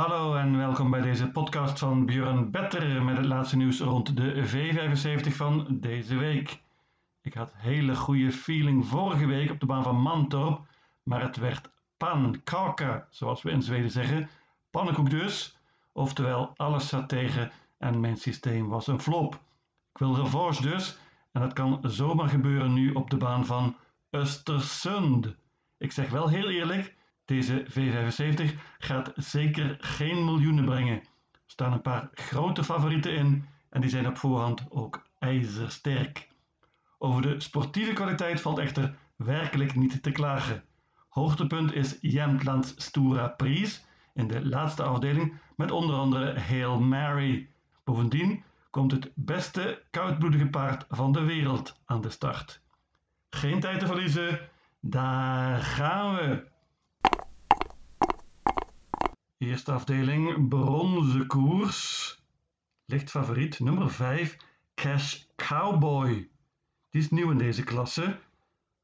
Hallo en welkom bij deze podcast van Björn Better met het laatste nieuws rond de V75 van deze week. Ik had hele goede feeling vorige week op de baan van Mantorp, maar het werd pankaka, zoals we in Zweden zeggen. Pannenkoek dus, oftewel alles zat tegen en mijn systeem was een flop. Ik wil revanche dus en dat kan zomaar gebeuren nu op de baan van Östersund. Ik zeg wel heel eerlijk, deze V75 gaat zeker geen miljoenen brengen. Er staan een paar grote favorieten in en die zijn op voorhand ook ijzersterk. Over de sportieve kwaliteit valt echter werkelijk niet te klagen. Hoogtepunt is Jämtlands Stura Pries in de laatste afdeling met onder andere Hail Mary. Bovendien komt het beste koudbloedige paard van de wereld aan de start. Geen tijd te verliezen, daar gaan we! Eerste afdeling, bronzen koers. Licht favoriet, nummer 5, Cash Cowboy. Die is nieuw in deze klasse.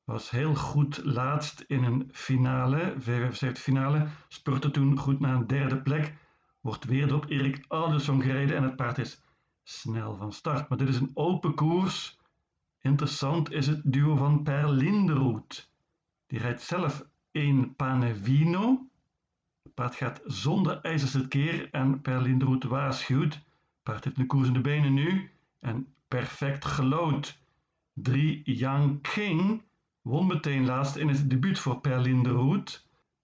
Was heel goed laatst in een finale, V75 finale. Spurte toen goed naar een derde plek. Wordt weer door Erik Alderson gereden en het paard is snel van start. Maar dit is een open koers. Interessant is het duo van Per Linderoet. Die rijdt zelf een Panevino. Het paard gaat zonder ijzers keer en Per Linderoet waarschuwt. Het paard heeft een koers in de benen nu en perfect gelood. 3 Young King won meteen laatst in het debuut voor Per. Hij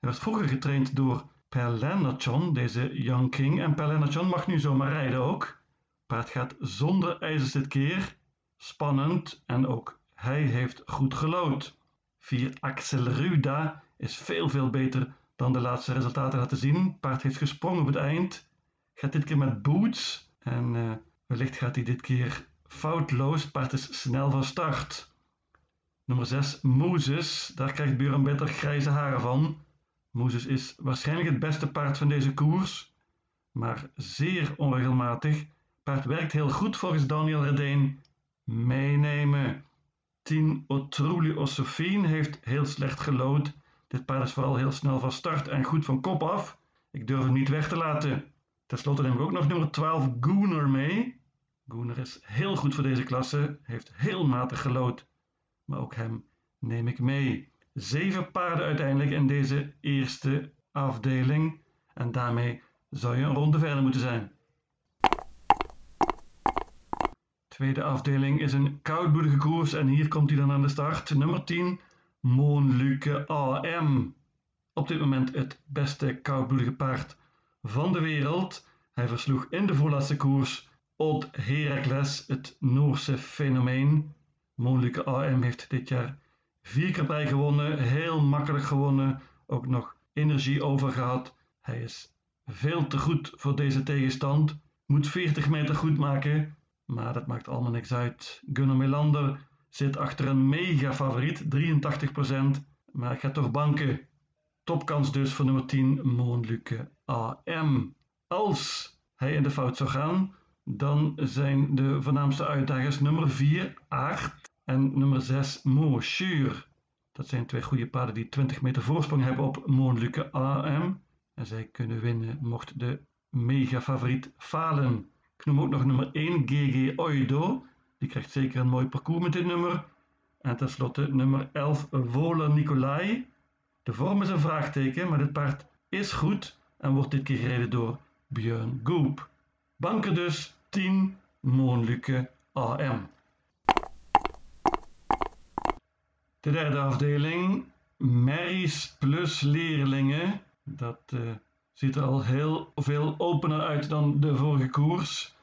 was vroeger getraind door Per Lennartson, deze Young King. En Per mag nu zomaar rijden ook. Paard gaat zonder ijzers dit keer. Spannend en ook hij heeft goed gelood. 4 Axel Ruda is veel veel beter dan de laatste resultaten laten zien. Paard heeft gesprongen op het eind. Gaat dit keer met boots. En uh, wellicht gaat hij dit keer foutloos. Paard is snel van start. Nummer 6, Moses. Daar krijgt Buren beter grijze haren van. Moses is waarschijnlijk het beste paard van deze koers. Maar zeer onregelmatig. Paard werkt heel goed volgens Daniel Redeen. Meenemen. 10 Otruli Osofien heeft heel slecht gelood. Dit paard is vooral heel snel van start en goed van kop af. Ik durf hem niet weg te laten. Ten slotte neem ik ook nog nummer 12 Gooner mee. Gooner is heel goed voor deze klasse, heeft heel matig gelood. Maar ook hem neem ik mee. Zeven paarden uiteindelijk in deze eerste afdeling. En daarmee zou je een ronde verder moeten zijn. Tweede afdeling is een koudbloedige koers en hier komt hij dan aan de start. Nummer 10, Moonluke AM. Op dit moment het beste koudbloedige paard van de wereld. Hij versloeg in de voorlaatste koers Odd Heracles, het Noorse fenomeen. Moonluke AM heeft dit jaar vier keer bij gewonnen, heel makkelijk gewonnen, ook nog energie over gehad. Hij is veel te goed voor deze tegenstand, moet 40 meter goed maken, maar dat maakt allemaal niks uit. Gunnar Melander zit achter een mega favoriet, 83%, maar ik ga toch banken. Topkans dus voor nummer 10, Moonluke AM. Als hij in de fout zou gaan, dan zijn de voornaamste uitdagers nummer 4, Aard, en nummer 6, Mooschuur. Dat zijn twee goede paarden die 20 meter voorsprong hebben op Moonluke AM. En zij kunnen winnen mocht de mega favoriet falen. Ik noem ook nog nummer 1, GG Oido. Die krijgt zeker een mooi parcours met dit nummer. En tenslotte nummer 11, Vola Nicolai. De vorm is een vraagteken, maar dit paard is goed en wordt dit keer gereden door Björn Goop. Banken dus 10 Moonluke AM. De derde afdeling, Merries plus leerlingen. Dat uh, ziet er al heel veel opener uit dan de vorige koers.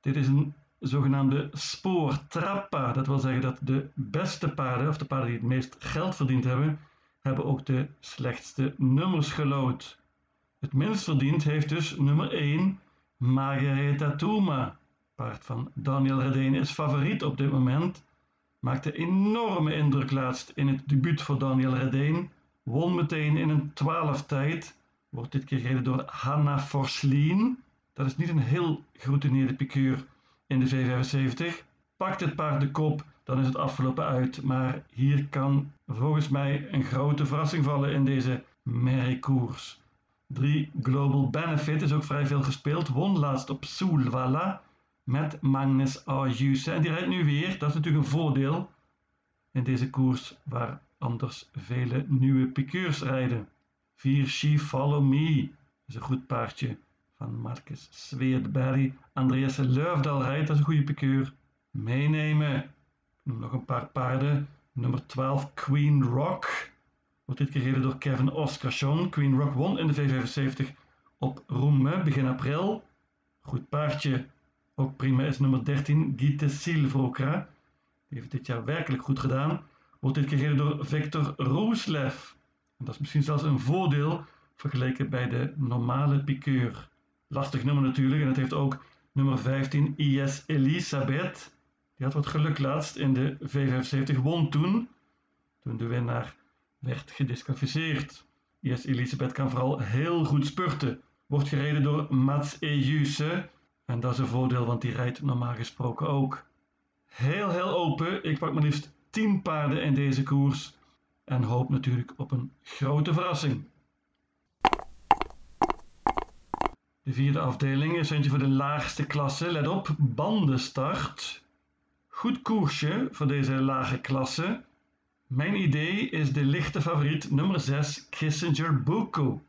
Dit is een zogenaamde spoortrappa. Dat wil zeggen dat de beste paarden, of de paarden die het meest geld verdiend hebben, hebben ook de slechtste nummers gelood. Het minst verdiend heeft dus nummer 1 Margaretha Touma. Paard van Daniel Redeen is favoriet op dit moment. Maakte enorme indruk laatst in het debuut voor Daniel Redeen. Won meteen in een 12 tijd. Wordt dit keer gereden door Hanna Forslien. Dat is niet een heel geroutineerde piqueur in de V75. Pakt het paard de kop, dan is het afgelopen uit. Maar hier kan volgens mij een grote verrassing vallen in deze merriekoers. 3 Global Benefit is ook vrij veel gespeeld. Won laatst op Soelwalla met Magnus Ayuse. En die rijdt nu weer. Dat is natuurlijk een voordeel in deze koers waar anders vele nieuwe piqueurs rijden. 4 She Follow Me is een goed paardje van Marcus Sweerdberry. Andreas Leufdal rijdt, is een goede piqueur. Meenemen. nog een paar paarden. Nummer 12 Queen Rock. Wordt dit gereden door Kevin Oscarsson. Queen Rock won in de V75 op Roemme begin april. Goed paardje. Ook prima is nummer 13 Gite Silvokra. Die heeft dit jaar werkelijk goed gedaan. Wordt dit gereden door Victor Rooslev. En dat is misschien zelfs een voordeel vergeleken bij de normale piqueur. Lastig nummer natuurlijk. En het heeft ook nummer 15 IS Elisabeth. Die had wat geluk laatst in de V75. Won toen. Toen de winnaar werd gedisqualificeerd. IS Elisabeth kan vooral heel goed spurten. Wordt gereden door Mats Ejuse. En dat is een voordeel, want die rijdt normaal gesproken ook. Heel, heel open. Ik pak maar liefst 10 paarden in deze koers. En hoop natuurlijk op een grote verrassing. De vierde afdeling is eentje voor de laagste klasse. Let op, bandenstart. Goed koersje voor deze lage klasse. Mijn idee is de lichte favoriet nummer 6, Kissinger Buko.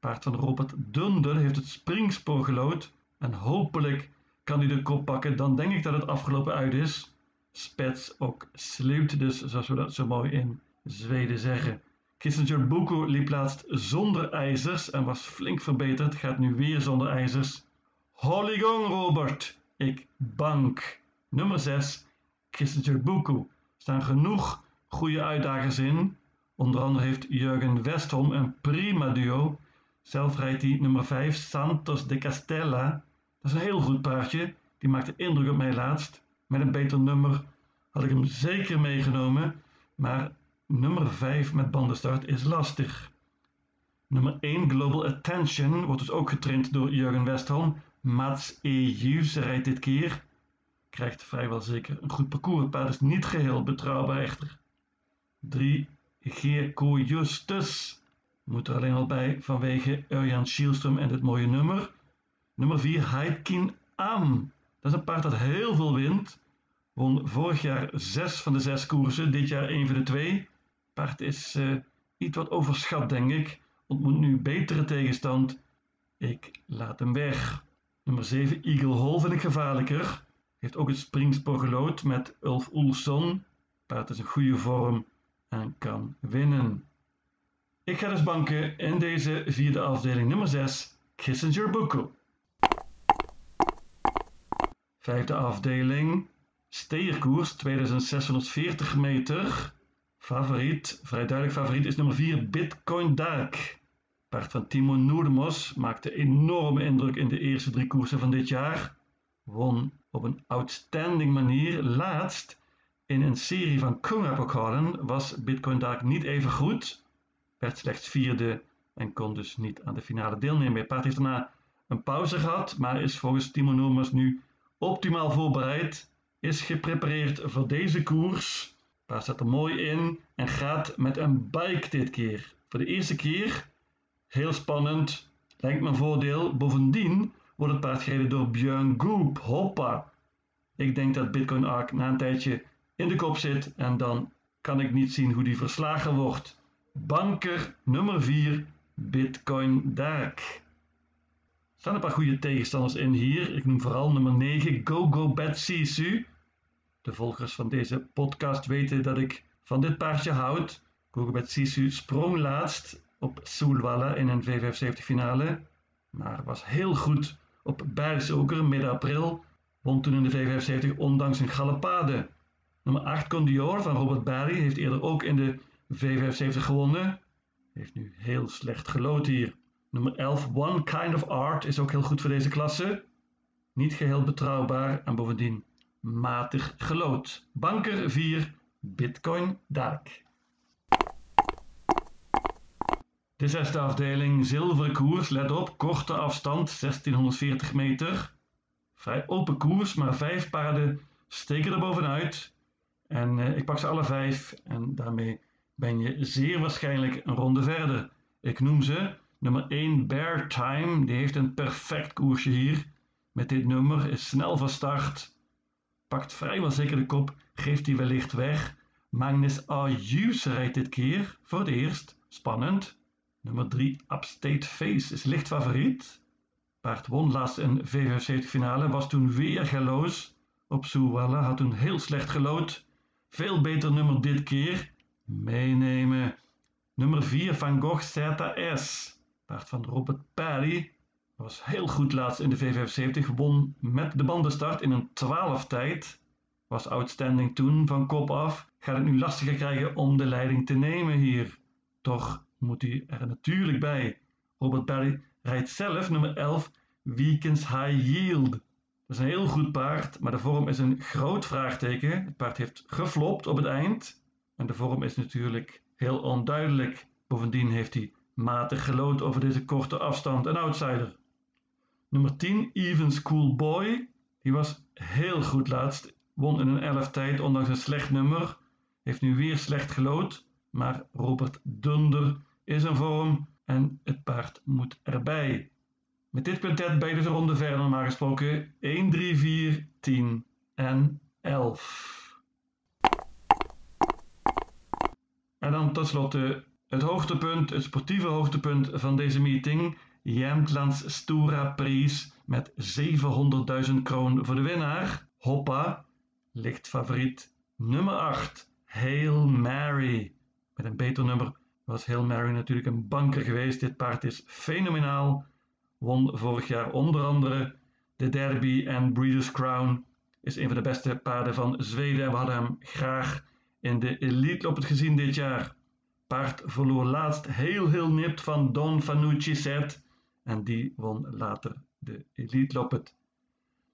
Paard van Robert Dunder heeft het springspoor gelood en hopelijk kan hij de kop pakken. Dan denk ik dat het afgelopen uit is. Spets ook sluit dus, zoals we dat zo mooi in Zweden zeggen. Kissinger Buko liep laatst zonder ijzers en was flink verbeterd. Gaat nu weer zonder ijzers. Hollygon Robert, ik bank. Nummer 6, Kissinger Buko. Staan genoeg goede uitdagers in. Onder andere heeft Jurgen Westholm een prima duo. Zelf rijdt hij nummer 5, Santos de Castella. Dat is een heel goed paardje. Die maakte indruk op mij laatst. Met een beter nummer had ik hem zeker meegenomen. Maar nummer 5 met bandenstart is lastig. Nummer 1, Global Attention, wordt dus ook getraind door Jurgen Westholm. Mats Ejus rijdt dit keer. Krijgt vrijwel zeker een goed parcours. Het paard is niet geheel betrouwbaar echter. 3. Geerko Justus. Moet er alleen al bij vanwege Urjan Schielström en dit mooie nummer. Nummer 4. Heidkin Am. Dat is een paard dat heel veel wint. Won vorig jaar 6 van de 6 koersen, dit jaar 1 van de 2. Paard is uh, iets wat overschat, denk ik. Ontmoet nu betere tegenstand. Ik laat hem weg. Nummer 7. Eagle Hall vind ik gevaarlijker. Heeft ook het springspoor gelood met Ulf Oelson. Paard is in goede vorm en kan winnen. Ik ga dus banken in deze vierde afdeling nummer 6, Kissinger Buko. Vijfde afdeling, steerkoers 2640 meter. Favoriet, vrij duidelijk favoriet, is nummer 4, Bitcoin Dark. Paard van Timo Noedemos maakte enorme indruk in de eerste drie koersen van dit jaar. Won op een outstanding manier laatst in een serie van Kunga-pokalen was Bitcoin Dark niet even goed, werd slechts vierde en kon dus niet aan de finale deelnemen. Het paard heeft daarna een pauze gehad, maar is volgens Timo Noormers nu optimaal voorbereid, is geprepareerd voor deze koers. Het paard staat er mooi in en gaat met een bike dit keer. Voor de eerste keer, heel spannend, lijkt een voordeel. Bovendien wordt het paard gereden door Björn Goop. Hoppa! Ik denk dat Bitcoin Arc na een tijdje in de kop zit en dan kan ik niet zien hoe die verslagen wordt. Banker nummer 4, Bitcoin Dark. Er staan een paar goede tegenstanders in hier. Ik noem vooral nummer 9, Go Go Bad. De volgers van deze podcast weten dat ik van dit paardje houd. Go Go Bad Sisu sprong laatst op Soelwalla in een V75 finale. Maar was heel goed op Bergsoker midden april. Won toen in de V75 ondanks een galopade. Nummer 8 Condior van Robert Barry heeft eerder ook in de V75 gewonnen. Heeft nu heel slecht gelood hier. Nummer 11 One Kind of Art is ook heel goed voor deze klasse. Niet geheel betrouwbaar en bovendien matig gelood. Banker 4 Bitcoin Dark. De zesde afdeling zilveren koers, let op, korte afstand 1640 meter. Vrij open koers, maar vijf paarden steken er bovenuit. En uh, ik pak ze alle vijf en daarmee ben je zeer waarschijnlijk een ronde verder. Ik noem ze Nummer 1 Bear Time, die heeft een perfect koersje hier. Met dit nummer is snel van start. Pakt vrijwel zeker de kop, geeft hij wellicht weg. Magnus Ayuse rijdt dit keer voor het eerst. Spannend. Nummer 3 Upstate Face is licht favoriet. Paard won laatst een V75 finale, was toen weer galoos. Op Soewalla had toen heel slecht gelood. Veel beter nummer dit keer. Meenemen. Nummer 4 Van Gogh ZS. Paard van Robert Perry. Was heel goed laatst in de V75. Won met de bandenstart in een 12 tijd. Was outstanding toen van kop af. Gaat het nu lastiger krijgen om de leiding te nemen hier. Toch moet hij er natuurlijk bij. Robert Perry rijdt zelf nummer 11 Weekends High Yield. Dat is een heel goed paard, maar de vorm is een groot vraagteken. Het paard heeft geflopt op het eind. En de vorm is natuurlijk heel onduidelijk. Bovendien heeft hij matig gelood over deze korte afstand. Een outsider. Nummer 10, Even School Boy. Die was heel goed laatst. Won in een 11 tijd, ondanks een slecht nummer. Heeft nu weer slecht gelood. Maar Robert Dunder is in vorm en het paard moet erbij. Met dit quintet bij de ronde verder normaal gesproken 1, 3, 4, 10 en 11. En dan tenslotte het hoogtepunt, het sportieve hoogtepunt van deze meeting. Jämtlands Stora Prijs met 700.000 kroon voor de winnaar. Hoppa, licht favoriet nummer 8, Hail Mary. Met een beter nummer was Hail Mary natuurlijk een banker geweest. Dit paard is fenomenaal. Won vorig jaar onder andere de Derby en Breeders' Crown. Is een van de beste paarden van Zweden en we hadden hem graag in de Elite het gezien dit jaar. Paard verloor laatst heel heel nipt van Don Fanucci Set en die won later de Elite Loppet.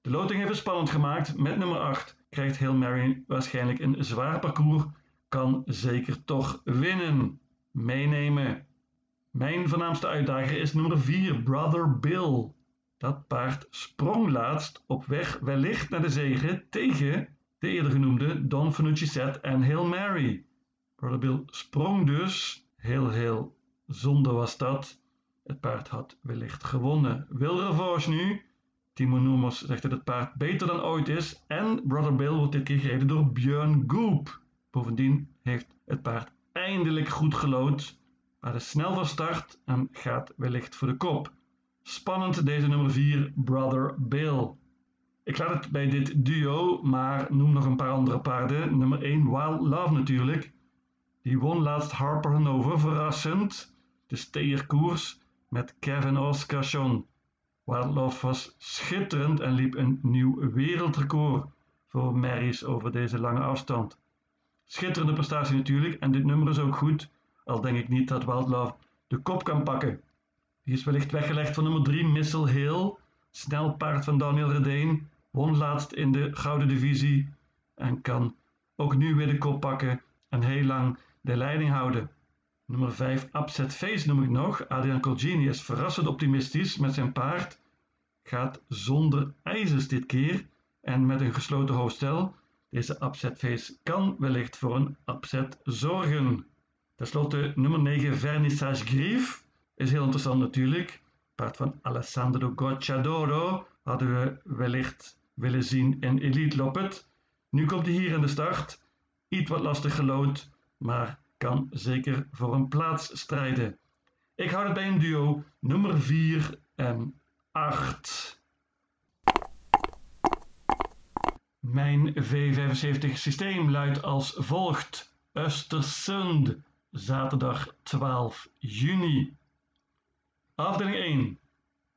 De loting heeft het spannend gemaakt. Met nummer 8 krijgt Hail Mary waarschijnlijk een zwaar parcours. Kan zeker toch winnen. Meenemen. Mijn voornaamste uitdager is nummer 4, Brother Bill. Dat paard sprong laatst op weg wellicht naar de zege tegen de eerder genoemde Don Fanucci Set en Hail Mary. Brother Bill sprong dus, heel heel zonde was dat. Het paard had wellicht gewonnen. Wil revanche nu? Timo Noemers zegt dat het paard beter dan ooit is en Brother Bill wordt dit keer gereden door Björn Goop. Bovendien heeft het paard eindelijk goed gelood maar is snel van start en gaat wellicht voor de kop. Spannend deze nummer 4, Brother Bill. Ik laat het bij dit duo, maar noem nog een paar andere paarden. Nummer 1, Wild Love natuurlijk. Die won laatst Harper Hanover, verrassend. De steerkoers met Kevin Oscarsson. Wild Love was schitterend en liep een nieuw wereldrecord voor Marys over deze lange afstand. Schitterende prestatie natuurlijk en dit nummer is ook goed. Al denk ik niet dat Wildlove de kop kan pakken. Die is wellicht weggelegd van nummer 3 Missile Hill. Snel paard van Daniel Redeen. Won laatst in de gouden divisie. En kan ook nu weer de kop pakken en heel lang de leiding houden. Nummer 5 Upset Face noem ik nog. Adrian Colgini is verrassend optimistisch met zijn paard. Gaat zonder ijzers dit keer en met een gesloten hoofdstel. Deze upset face kan wellicht voor een upset zorgen. Ten slotte nummer 9, Vernissage Grief. Is heel interessant natuurlijk. Paard van Alessandro Gocciadoro hadden we wellicht willen zien in Elite Loppet. Nu komt hij hier in de start. Iets wat lastig gelood, maar kan zeker voor een plaats strijden. Ik houd het bij een duo nummer 4 en 8. Mijn V75 systeem luidt als volgt. Östersund zaterdag 12 juni. Afdeling 1.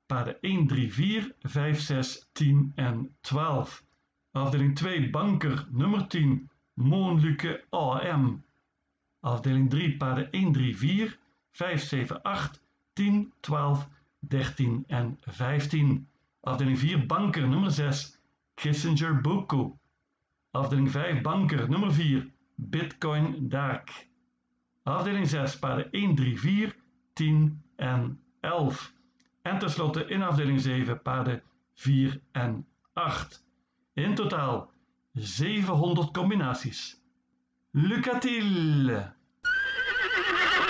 Paarden 1, 3, 4, 5, 6, 10 en 12. Afdeling 2. Banker nummer 10. Moonluke AM. Afdeling 3. Paarden 1, 3, 4, 5, 7, 8, 10, 12, 13 en 15. Afdeling 4. Banker nummer 6. Kissinger Buku. Afdeling 5. Banker nummer 4. Bitcoin Dark. Afdeling 6, paarden 1, 3, 4, 10 en 11. En tenslotte in afdeling 7 paarden 4 en 8. In totaal 700 combinaties. Lucatil!